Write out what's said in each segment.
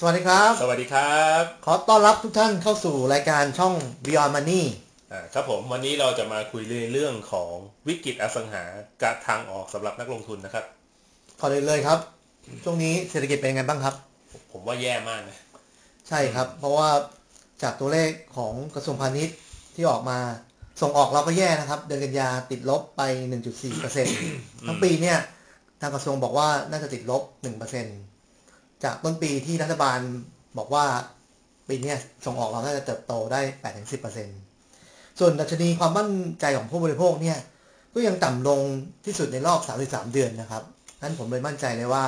สวัสดีครับ สวัสดีครับ ขอต้อนรับทุกท่านเข้าสู่รายการช่อง Beyond Money อ่าครับผมวันนี้เราจะมาคุยเรื่องของวิกฤตอสังหากับทางออกสำหรับนักลงทุนนะครับขอเลยเลยครับ ช่วงนี้เศรษฐกิจเป็นยังไงบ้างครับ ผมว่าแย่มากนะใช่ครับ เพราะว่าจากตัวเลขของกระทรวงพาณิชย์ที่ออกมา ส่งออกเราก็แย่นะครับ เดือนกันยาติดลบไป 1.4%ทั้งปีเนี่ยทางกระทรวงบอกว่าน่าจะติดลบ 1% จากต้นปีที่รัฐบาลบอกว่าปีเนี้ยส่งออกเราน่าจะเติบโตได้ 8-10%ส่วนดัชนีความมั่นใจของผู้บริโภคเนี่ยก็ยังต่ำลงที่สุดในรอบ 33 เดือนนะครับ นั้นผมเลยมั่นใจเลยว่า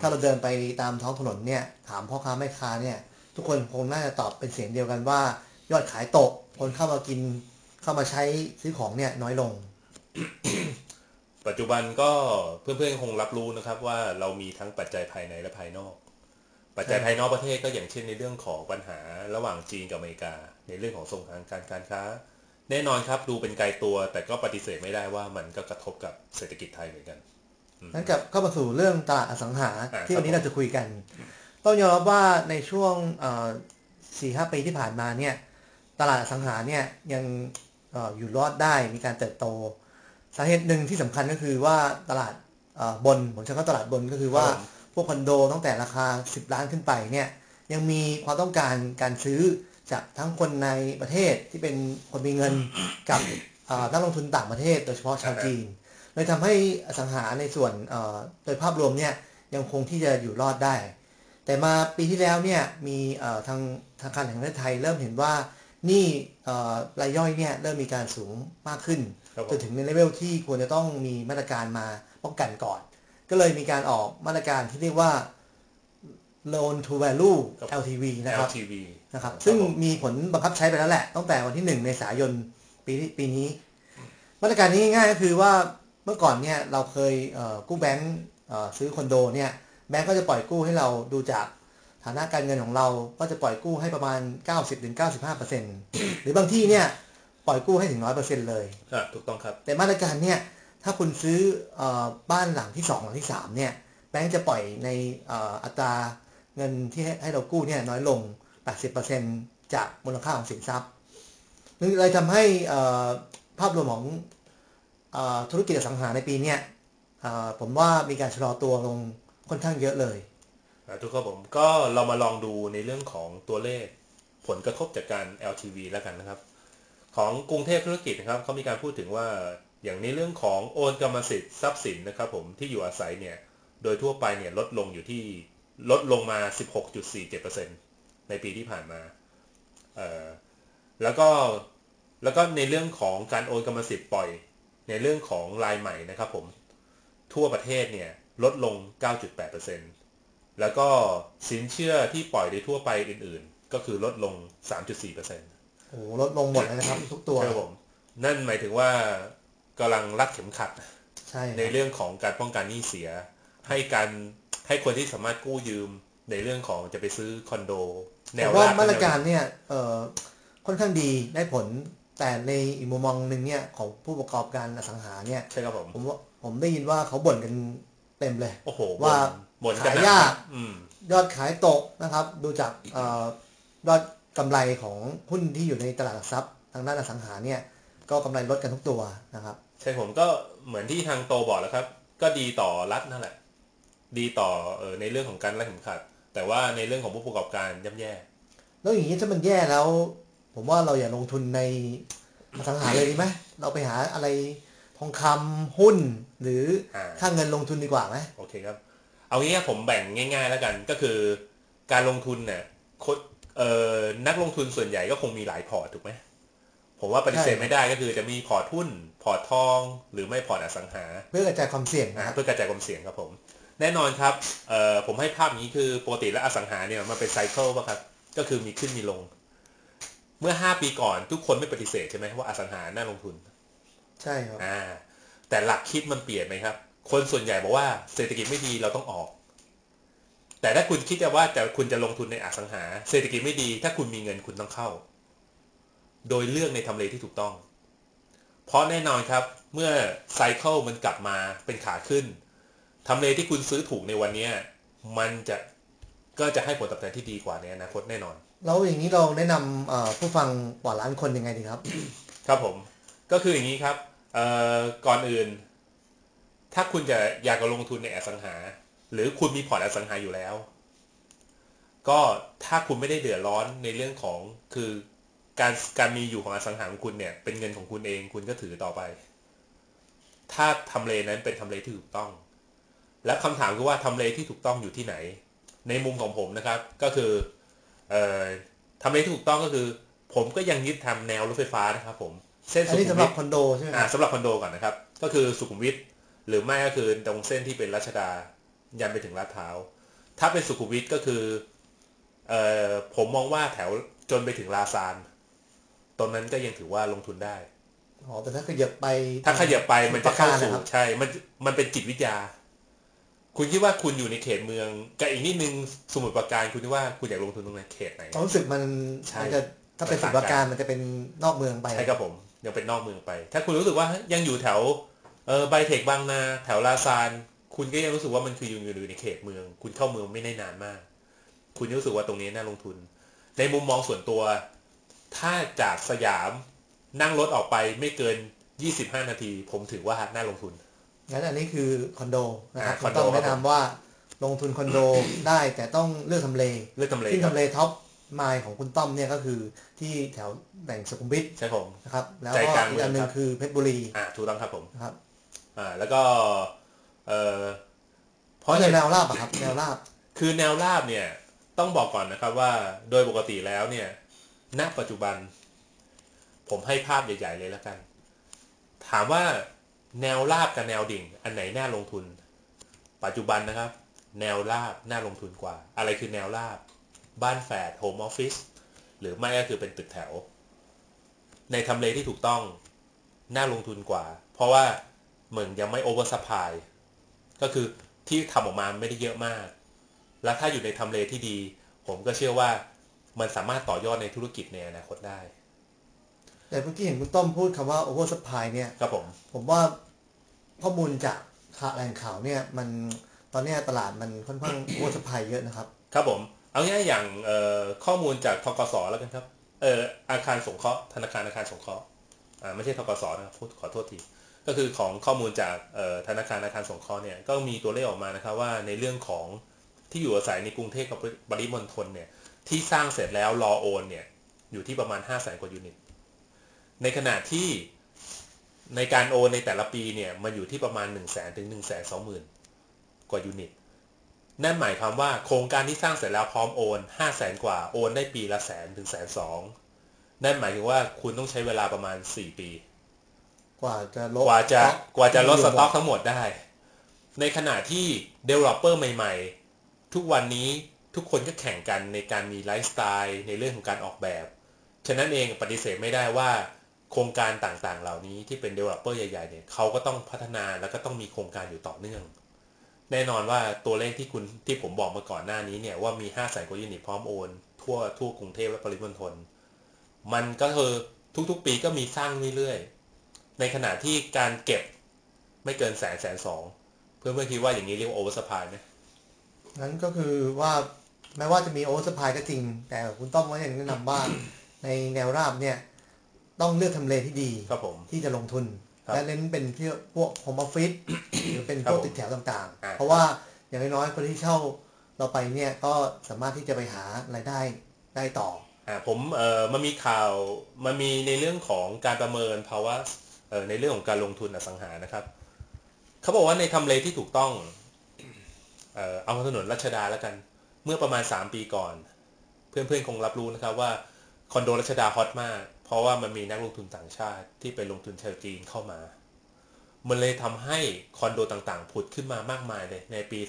ถ้าเราเดินไปตามท้องถนนเนี่ย ถามพ่อค้าแม่ค้าเนี่ย ทุกคนคงน่าจะตอบเป็นเสียงเดียวกันว่า ยอดขายตก คนเข้ามากิน เข้ามาใช้ซื้อของเนี่ยน้อยลง ปัจจุบันก็เพื่อนๆคงรับรู้นะครับว่าเรามีทั้งปัจจัยภายในและภายนอก ปัจจัยภายนอกประเทศก็อย่างเช่นในเรื่องของปัญหาระหว่างจีนกับอเมริกา ในเรื่องของส่งทางการการค้า แน่นอนครับดูเป็นไกลตัวแต่ก็ปฏิเสธไม่ได้ว่ามันก็กระทบกับเศรษฐกิจไทยเหมือนกันนั้นกลับเข้ามาสู่เรื่องตลาดอสังหาอ่าที่วันนี้ครับเราจะคุยกันต้องยอมรับว่าในช่วงสี่ห้าปีที่ผ่านมาเนี่ยตลาดอสังหาเนี่ยยังเอออยู่รอดได้มีการเติบโต สาเหตุหนึ่งที่สำคัญก็คือว่าตลาดเอ่อบนผมใช้คำว่าตลาดบนก็คือว่าครับผม พวกคอนโดตั้งแต่ราคา 10 ล้านขึ้นไปเนี่ยยังมีความต้องการการซื้อจากทั้งคนในประเทศที่เป็นคนมีเงินกับเอ่อนักลงทุนต่างประเทศ โดยเฉพาะชาวจีนเลยทำให้อสังหาในส่วนเอ่อโดยภาพรวมเนี่ยยังคงที่จะอยู่รอดได้ แต่มาปีที่แล้วเนี่ยมีเอ่อทางธนาคารแห่งประเทศไทยเริ่มเห็นว่าหนี่เอ่อรายย่อยเนี่ยเริ่มมีการสูงมากขึ้นครับผจนมถึงในเลเวลที่ควรจะต้องมีมาตรการมาป้องกันก่อน ก็เลยมีการออกมาตรการที่เรียกว่า loan to value ครับ LTV นะครับ LTV นะครับครับซึ่งผมมีผลบังคับใช้ไปแล้วแหละ ตั้งแต่วันที่หนึ่งเมษายนปีนี้ปีนี้ มาตรการนี้ง่ายๆก็คือว่าเมื่อก่อนเนี่ยเราเคยเอ่อกู้แบงค์เอ่อซื้อคอนโดเนี่ยแบงค์ก็จะปล่อยกู้ให้เราดูจากฐานะการเงินของเราก็จะปล่อยกู้ให้ประมาณ 90-95%หรือบางที่เนี่ยปล่อยกู้ให้ถึง 100%เลยอะถูกต้องครับ แต่มาตรการเนี่ย ถ้าคุณซื้ออบ้านหลังที่สองหลังที่สามเนี่ยแบงก์จะปล่อยในอ,อัตราเงินที่ให้ให้เรากู้เนี่ยน้อยลง 80%จากมูลค่าของสินทรัพย์นี่เลยทำให้ภาพรวมของอธุรกิจสังหาในปีนี้ผมว่ามีการชะลอตัวลงค่อนข้างเยอะเลยทุกคนผมก็เรามาลองดูในเรื่องของตัวเลขผลกระทบจากการ LTV แล้วกันนะครับ ของกรุงเทพธุรกิจนะครับเขามีการพูดถึงว่า อย่างในเรื่องของโอนกรรมสิทธิ์ทรัพย์สินนะครับผมที่อยู่อาศัยเนี่ยโดยทั่วไปเนี่ยลดลงอยู่ที่ลดลงมา 16.47%ในปีที่ผ่านมาเอ่อแล้วก็แล้วก็ในเรื่องของการโอนกรรมสิทธิ์ปล่อย ในเรื่องของรายใหม่นะครับผมทั่วประเทศเนี่ยลดลง 9.8%แล้วก็สินเชื่อที่ปล่อยโดยทั่วไปอื่นๆ ก็คือลดลง 3.4%โอ้โหลดลงหมดเลยนะครับทุกตัวครับผมนั่นหมายถึงว่า กำลังรัดเข็มขัดใช่ในเรื่องของการป้องกันหนี้เสีย ให้การให้คนที่สามารถกู้ยืมในเรื่องของจะไปซื้อคอนโด แนแต่วว่าราบมาตรการเนี่ยเอ่อค่อนข้างดีได้ผลแต่ในอีกมุมมองหนึ่งเนี่ยของผู้ประกอบการอสังหาเนี่ยใช่ครับผมผมว่าผมได้ยินว่าเขาบ่นกันเต็มเลย โอ้โหว่าบ่นกันขายหนัยากอืมยอดขายตกนะครับ ดูจากเอ่อยอดกำไรของหุ้นที่อยู่ในตลาดหลักทรัพย์ทางด้านอสังหาเนี่ย ก็กำไรลดกันทุกตัวนะครับใช่ผมก็เหมือนที่ทางโตบอกแล้วครับ ก็ดีต่อรัฐนั่นแหละ ดีต่อเออในเรื่องของการรัดเข็มขัด แต่ว่าในเรื่องของผู้ประกอบการย่ำแย่ แล้วอย่างนี้ถ้ามันแย่แล้ว ผมว่าเราอย่าลงทุนในอสังหาเลยดีไหมเราไปหาอะไรทองคำหุ้น หรืออ่าค่าเงินลงทุนดีกว่าไหมโอเคครับ เอางี้ผมแบ่งง่าย ๆ แล้วกันก็คือการลงทุนเนี่ยคนเอ่อนักลงทุนส่วนใหญ่ก็คงมีหลายพอร์ตถูกไหม ผมว่าปฏิเสธไม่ได้ก็คือจะมีพอร์ตหุ้น พอร์ตทอง หรือไม่พอร์ตอสังหา เพื่อกระจายความเสี่ยงนะนะครับเพื่อกระจายความเสี่ยงครับผม แน่นอนครับเอ่อผมให้ภาพนี้คือปกติแล้วอสังหาเนี่ยมันเป็น cycle ป่ะครับก็คือมีขึ้นมีลง เมื่อ 5 ปีก่อนทุกคนไม่ปฏิเสธใช่ไหมว่าอสังหาน่าลงทุน ใช่ครับอ่าแต่หลักคิดมันเปลี่ยนไหมครับ คนส่วนใหญ่บอกว่าเศรษฐกิจไม่ดีเราต้องออก แต่ถ้าคุณคิดว่าจะคุณจะลงทุนในอสังหา เศรษฐกิจไม่ดี ถ้าคุณมีเงินคุณต้องเข้า โดยเลือกในทำเลที่ถูกต้อง เพราะแน่นอนครับเมื่อไซเคิลมันกลับมาเป็นขาขึ้นทำเลที่คุณซื้อถูกในวันเนี้ยมันจะก็จะให้ผลตอบแทนที่ดีกว่าในอนาคตแน่นอน แล้วอย่างนี้เราแนะนำเอ่อผู้ฟังกว่าล้านคนยังไงดีครับ ครับผมก็คืออย่างนี้ครับเอ่อก่อนอื่น ถ้าคุณจะอยากจะลงทุนในอสังหา หรือคุณมีพอร์ตอสังหาอยู่แล้ว ก็ถ้าคุณไม่ได้เดือดร้อนในเรื่องของคือ การการมีอยู่ของอสังหาของคุณเนี่ย เป็นเงินของคุณเองคุณก็ถือต่อไป ถ้าทำเลนั้นเป็นทำเลที่ถูกต้อง และคำถามคือว่าทำเลที่ถูกต้องอยู่ที่ไหน ในมุมของผมนะครับ ก็คือเอ่อทำเลที่ถูกต้องก็คือ ผมก็ยังยึดทำแนวรถไฟฟ้านะครับผมเส้นสุขุมวิทอันนี้ขุสำหรับคอนโดใช่ไหมครับอ่าสำหรับคอนโดก่อนนะครับ ก็คือสุขุมวิทหรือไม่ก็คือตรงเส้นที่เป็นรัชดายันไปถึงลาดพร้าวถ้าเป็นสุขุมวิทก็คือเอ่อผมมองว่าแถวจนไปถึงลาซาน ตรงนั้นก็ยังถือว่าลงทุนได้อ๋อแต่ถ้าขยับไป ถ้าขยับไปมันจะเข้าสมุทรปรกรสู่นะครับใช่ มันมันเป็นจิตวิทยา คุณคิดว่าคุณอยู่ในเขตเมืองกับอีกนิดนึงสมุทรปราการคุณคิดว่าคุณอยากลงทุนตรงไหนเขตไหนความรู้สึกมันใช่มันจะถ้าเป็นมันสุต่างปกันราการมันจะเป็นนอกเมืองไปใช่ครับผมยังเป็นนอกเมืองไป ถ้าคุณรู้สึกว่ายังอยู่แถวเออไบเทคบางนาแถวลาซานคุณก็ยังรู้สึกว่ามันคืออยู่อยู่ในเขตเมือง คุณเข้าเมืองไม่ได้นานมาก คุณรู้สึกว่าตรงนี้น่าลงทุน ในมุมมองส่วนตัว ถ้าจากสยามนั่งรถออกไปไม่เกิน 25 นาที ผมถือว่าน่าลงทุน งั้นอันนี้คือคอนโดนะครับอ่าคุณคอนโดต้องครับแนะนำว่าลงทุนคอนโดได้แต่ต้องเลือกทำเลเลือกทำเลที่ครับทำเล top mind ของคุณต้อมเนี่ยก็คือที่แถวแหล่งสุขุมวิทใช่ผมนะครับแล้วใจก็กลางอีกอันหนึ่เมืงองครับคือเพชรบุรีอ่าถูกต้องครับผมนะครับอ่าแล้วก็เออเพเพราะราะในฉะแนนั้นวราบอะครับแนวราบ คือแนวราบเนี่ยต้องบอกก่อนนะครับว่าโดยปกติแล้วเนี่ย ณปัจจุบัน ผมให้ภาพใหญ่ ๆ เลยแล้วกัน ถามว่าแนวราบกับแนวดิ่ง อันไหนน่าลงทุน ปัจจุบันนะครับ แนวราบน่าลงทุนกว่า อะไรคือแนวราบ บ้านแฝด home office หรือไม่ก็คือเป็นตึกแถว ในทำเลที่ถูกต้องน่าลงทุนกว่า เพราะว่าเหมือนยังไม่ over supply ก็คือที่ทำออกมาไม่ได้เยอะมาก แล้วถ้าอยู่ในทำเลที่ดี ผมก็เชื่อว่า มันสามารถต่อยอดในธุรกิจในอนาคตได้ แต่เมื่อกี้เห็นคุณต้อมพูดคำว่า over supply เนี่ยครับผม ผมว่าข้อมูลจากข่าวแหล่งข่าวเนี่ย มันตอนเนี้ยตลาดมันค่อนข้าง over supply เยอะนะครับ ครับผม เอาง่ายๆอย่างเอ่อข้อมูลจากทกสแล้วกันครับเอ่ออาคารสงเคราะห์ธนาคารอาคารสงเคราะห์อ่าไม่ใช่ทกสนะครับพูดขอโทษทีก็คือของข้อมูลจากเอ่อธนาคารอาคารสงเคราะห์เนี่ยก็มีตัวเลขออกมานะครับว่าในเรื่องของที่อยู่อาศัยในกรุงเทพกับปริมณฑลเนี่ย ที่สร้างเสร็จแล้วรอโอนเนี่ยอยู่ที่ประมาณ 5 0 0แสนกว่ายูนิต ในขณะที่ในการโอนในแต่ละปีเนี่ยมันอยู่ที่ประมาณ 1 0 0 0 0แสนถึง 1 2 0 0 0 0 กว่ายูนิต นั่นหมายความว่าโครงการที่สร้างเสร็จแล้วพร้อมโอน 5 0 0แสนกว่าโอนได้ปีละแสนถึงแสนสองนั่นหมายถึงว่าคุณต้องใช้เวลาประมาณ 4 ปี กว่าจะลดกว่าจะสต็อกกว่าจะลดที่สยู่ต็อกทั้งหมดได้ ในขณะที่ Developer ใหม่ ๆ ทุกวันนี้ ทุกคนก็แข่งกันในการมีไลฟ์สไตล์ในเรื่องของการออกแบบ ฉะนั้นเองปฏิเสธไม่ได้ว่าโครงการต่างๆ เหล่านี้ที่เป็น Developer ใหญ่ๆเนี่ยเขาก็ต้องพัฒนาแล้วก็ต้องมีโครงการอยู่ต่อเนื่อง แน่นอนว่าตัวเลขที่คุณที่ผมบอกมาก่อนหน้านี้เนี่ยว่ามี5 0 0แสนกว่ายูนิตพร้อมโอน ทั่วทั่วกรุงเทพและปริมณฑลมันก็คือทุกๆปีก็มีสร้างเรื่อยๆ ในขณะที่การเก็บไม่เกินแสนแสนสองเพื่อนๆคิดว่าอย่างนี้เรียกว่า over supply ไหมงั้นก็คือว่า แม้ว่าจะมี over supply ก็จริง แต่คุณต้อมก็ยังแนะนำว่าในแนวราบเนี่ย ต้องเลือกทำเลที่ดีครับผมที่จะลงทุนครับและเน้นเป็นที่พวก home office หรือเป็นพวกตึกแถวต่างๆครับผมอ่าเพราะว่าอย่างน้อยๆคนที่เช่าเราไปเนี่ยก็สามารถที่จะไปหารายได้ได้ต่ออ่าผมเอ่อมันมีข่าวมันมีในเรื่องของการประเมินภาวะเอ่อในเรื่องของการลงทุนอสังหานะครับเขาบอกว่าในทำเลที่ถูกต้องเอ่อเอาถนนรัชดาแล้วกัน เมื่อประมาณ 3 ปีก่อน เพื่อนๆคงรับรู้นะครับว่าคอนโดรัชดาฮอตมาก เพราะว่ามันมีนักลงทุนต่างชาติที่ไปลงทุนชาวจีนเข้ามา มันเลยทำให้คอนโดต่างๆ ผุดขึ้นมามากมายเลยในปี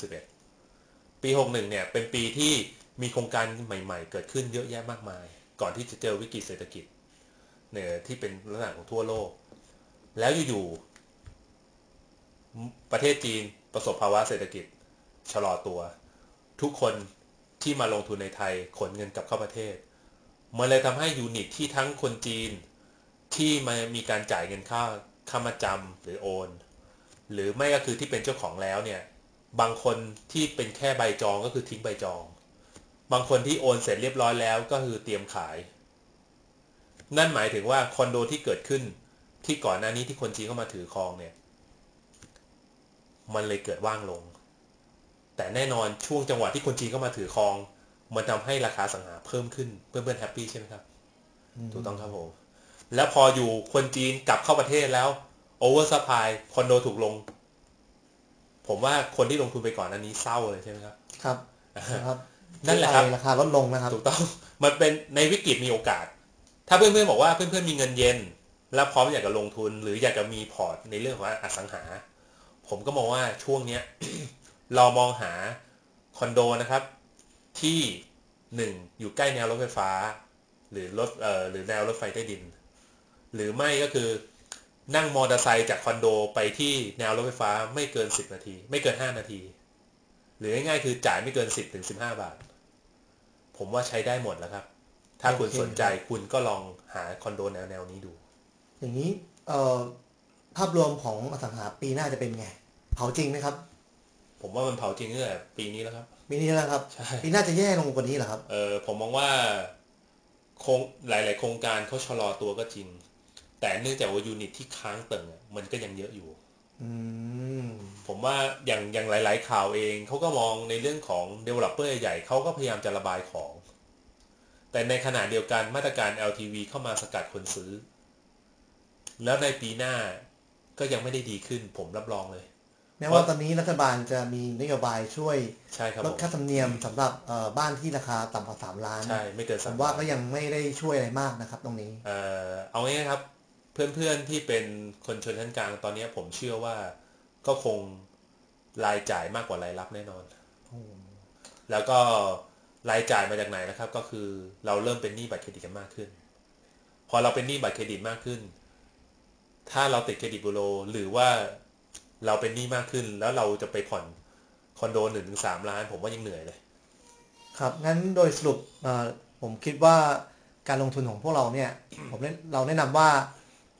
2561 ปี 61 เนี่ยเป็นปีที่มีโครงการใหม่ๆ เกิดขึ้นเยอะแยะมากมาย ก่อนที่จะเจอวิกฤตเศรษฐกิจเนี่ยที่เป็นลักษณะของทั่วโลก แล้วอยู่ๆประเทศจีนประสบภาวะเศรษฐกิจชะลอตัว ทุกคนที่มาลงทุนในไทยขนเงินกลับเข้าประเทศ มันเลยทำให้ยูนิตที่ทั้งคนจีนที่มามีการจ่ายเงินค่าค่ามาจำหรือโอน หรือไม่ก็คือที่เป็นเจ้าของแล้วเนี่ย บางคนที่เป็นแค่ใบจองก็คือทิ้งใบจอง บางคนที่โอนเสร็จเรียบร้อยแล้วก็คือเตรียมขาย นั่นหมายถึงว่าคอนโดที่เกิดขึ้นที่ก่อนหน้านี้ที่คนจีนเข้ามาถือครองเนี่ย มันเลยเกิดว่างลง แต่แน่นอนช่วงจังหวะที่คนจีนเข้ามาถือครอง มันทำให้ราคาสังหาเพิ่มขึ้นเพื่อนเพื่อนๆแฮปปี้ใช่ไหมครับถูกต้องครับผมแล้วพออยู่คนจีนกลับเข้าประเทศแล้วover supply คอนโดถูกลง ผมว่าคนที่ลงทุนไปก่อนอันนี้เศร้าเลยใช่ไหมครับ ครับนะครับนั่นแหละครับราคาลดลงนะครับ ถูกต้องมันเป็นในวิกฤตมีโอกาส ถ้าเพื่อนๆบอกว่าเพื่อนๆมีเงินเย็น และพร้อมอยากจะลงทุนหรืออยากจะมีพอร์ตในเรื่องของอสังหา ผมก็มองว่าช่วงเนี้ย เรามองหาคอนโดนะครับ ที่หนึ่งอยู่ใกล้แนวรถไฟฟ้า หรือรถเอ่อหรือแนวรถไฟใต้ดิน หรือไม่ก็คือนั่งมอเตอร์ไซค์จากคอนโดไปที่แนวรถไฟฟ้าไม่เกินสิบนาที ไม่เกินห้านาที หรือง่ายๆคือจ่ายไม่เกินสิบถึงสิบห้าบาท ผมว่าใช้ได้หมดแล้วครับ ถ้าคุณโอเคสนใจคุณก็ลองหาคอนโดแนวแนวๆนี้ดู อย่างนี้เอ่อภาพรวมของอสังหาปีหน้าจะเป็นไง เผาจริงไหมครับ ผมว่ามันเผาจริงตั้งแต่ปีนี้แล้วครับ ปีนี้แล้วครับใช่ปีหน้าจะแย่ลงกว่านี้เหรอครับ เออผมมองว่าโครงหลาย ๆ โครงการเขาชะลอตัวก็จริง แต่เนื่องจากว่ายูนิตที่ค้างเติ่งอะมันก็ยังเยอะอยู่อืมผมว่าอย่างอย่างหลาย ๆ ข่าวเองเขาก็มองในเรื่องของ developer ใหญ่เขาก็พยายามจะระบายของ แต่ในขณะเดียวกันมาตรการ LTV เข้ามาสกัดคนซื้อ แล้วในปีหน้าก็ยังไม่ได้ดีขึ้น ผมรับรองเลย แม้ว่าตอนนี้รัฐบาลจะมีนโยบายช่วยใช่ครับลผดมค่าธรรมเนียมสำหรับเอ่อบ้านที่ราคาต่ำกว่าสามล้านใช่ไม่เกินผสามมว่าก็ยังไม่ได้ช่วยอะไรมากนะครับ ตรงนี้ เอ่อเอาง่ายๆครับ เพื่อนๆที่เป็นคนชนชั้นกลางตอนนี้ผมเชื่อว่าก็คงรายจ่ายมากกว่ารายรับแน่นอนแล้วก็รายจ่ายมาจากไหนนะครับ ก็คือเราเริ่มเป็นหนี้บัตรเครดิตกันมากขึ้น พอเราเป็นหนี้บัตรเครดิตมากขึ้น ถ้าเราติดเครดิตบูโรหรือว่า เราเป็นหนี้มากขึ้น แล้วเราจะไปผ่อนคอนโดหนึ่งถึงสามล้าน ผมว่ายังเหนื่อยเลย ครับงั้นโดยสรุปเอ่อผมคิดว่าการลงทุนของพวกเราเนี่ย ผมแนะเราแนะนำว่า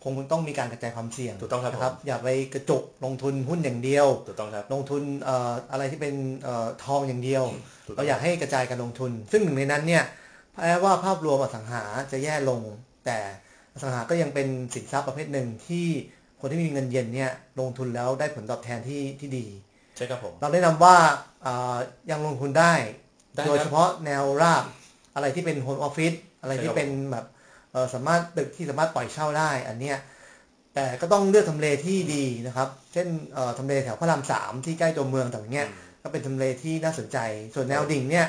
คงต้องมีการกระจายความเสี่ยงถูกต้องครับนะครับผมอย่าไปกระจุกลงทุนหุ้นอย่างเดียวถูกต้องครับลงทุนเอ่ออะไรที่เป็นเอ่อทองอย่างเดียวถูกต้เราองอยากให้กระจายการลงทุน ซึ่งหนึ่งในนั้นเนี่ยแม้ว่าภาพรวมอสังหาจะแย่ลง แต่อสังหาก็ยังเป็นสินทรัพย์ประเภทหนึ่งที่ คนที่มีเงินเย็นเนี่ยลงทุนแล้วได้ผลตอบแทนที่ที่ดี ใช่ครับผม เราแนะนำว่าเอ่อยังลงทุนได้ได้ครับโดยเฉพาะแนวราบอะไรที่เป็นโฮมออฟฟิศอะไรที่ใช่ครับเป็นแบบเอ่อสามารถตึกที่สามารถปล่อยเช่าได้อันเนี้ยแต่ก็ต้องเลือกทำเลที่ดีนะครับ เช่นเอ่อทำเลแถวพระรามสามที่ใกล้ตัวเมืองต่างๆเนี้ยก็เป็นทำเลที่น่าสนใจ ส่วนแนวดิ่งเนี่ย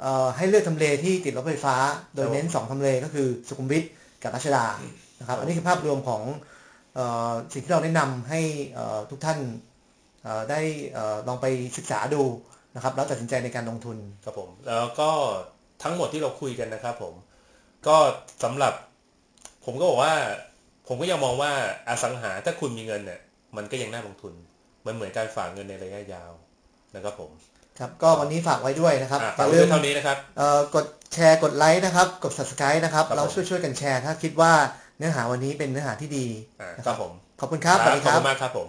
เอ่อให้เลือกทำเลที่ติดรถไฟฟ้า โดยเน้น 2ทำเลก็คือสุขุมวิทกับรัชดานะครับ อันนี้คือภาพรวมของเออ สิ่งที่เราแนะนำให้เอ่อทุกท่านเอ่อได้เอ่อลองไปศึกษาดูนะครับ แล้วตัดสินใจในการลงทุนครับผม แล้วก็ทั้งหมดที่เราคุยกันนะครับผม ก็สำหรับผมก็บอกว่า ผมก็ยังมองว่าอสังหาถ้าคุณมีเงินเนี่ยมันก็ยังน่าลงทุน มันเหมือนการฝากเงินในระยะยาวนะครับผมครับก็วันนี้ฝากไว้ด้วยนะครับอะอฝากย่าไว้ลืด้วยมเท่านี้นะครับเอ่อกดแชร์กดไลค์นะครับ กด subscribe นะครับครับผมเราช่วยช่วยๆกันแชร์ถ้าคิดว่า เนื้อหาวันนี้เป็นเนื้อหาที่ดีอ่านะครับผมขอบคุณครับสวัสดีขคอบรับคุณมากครับผม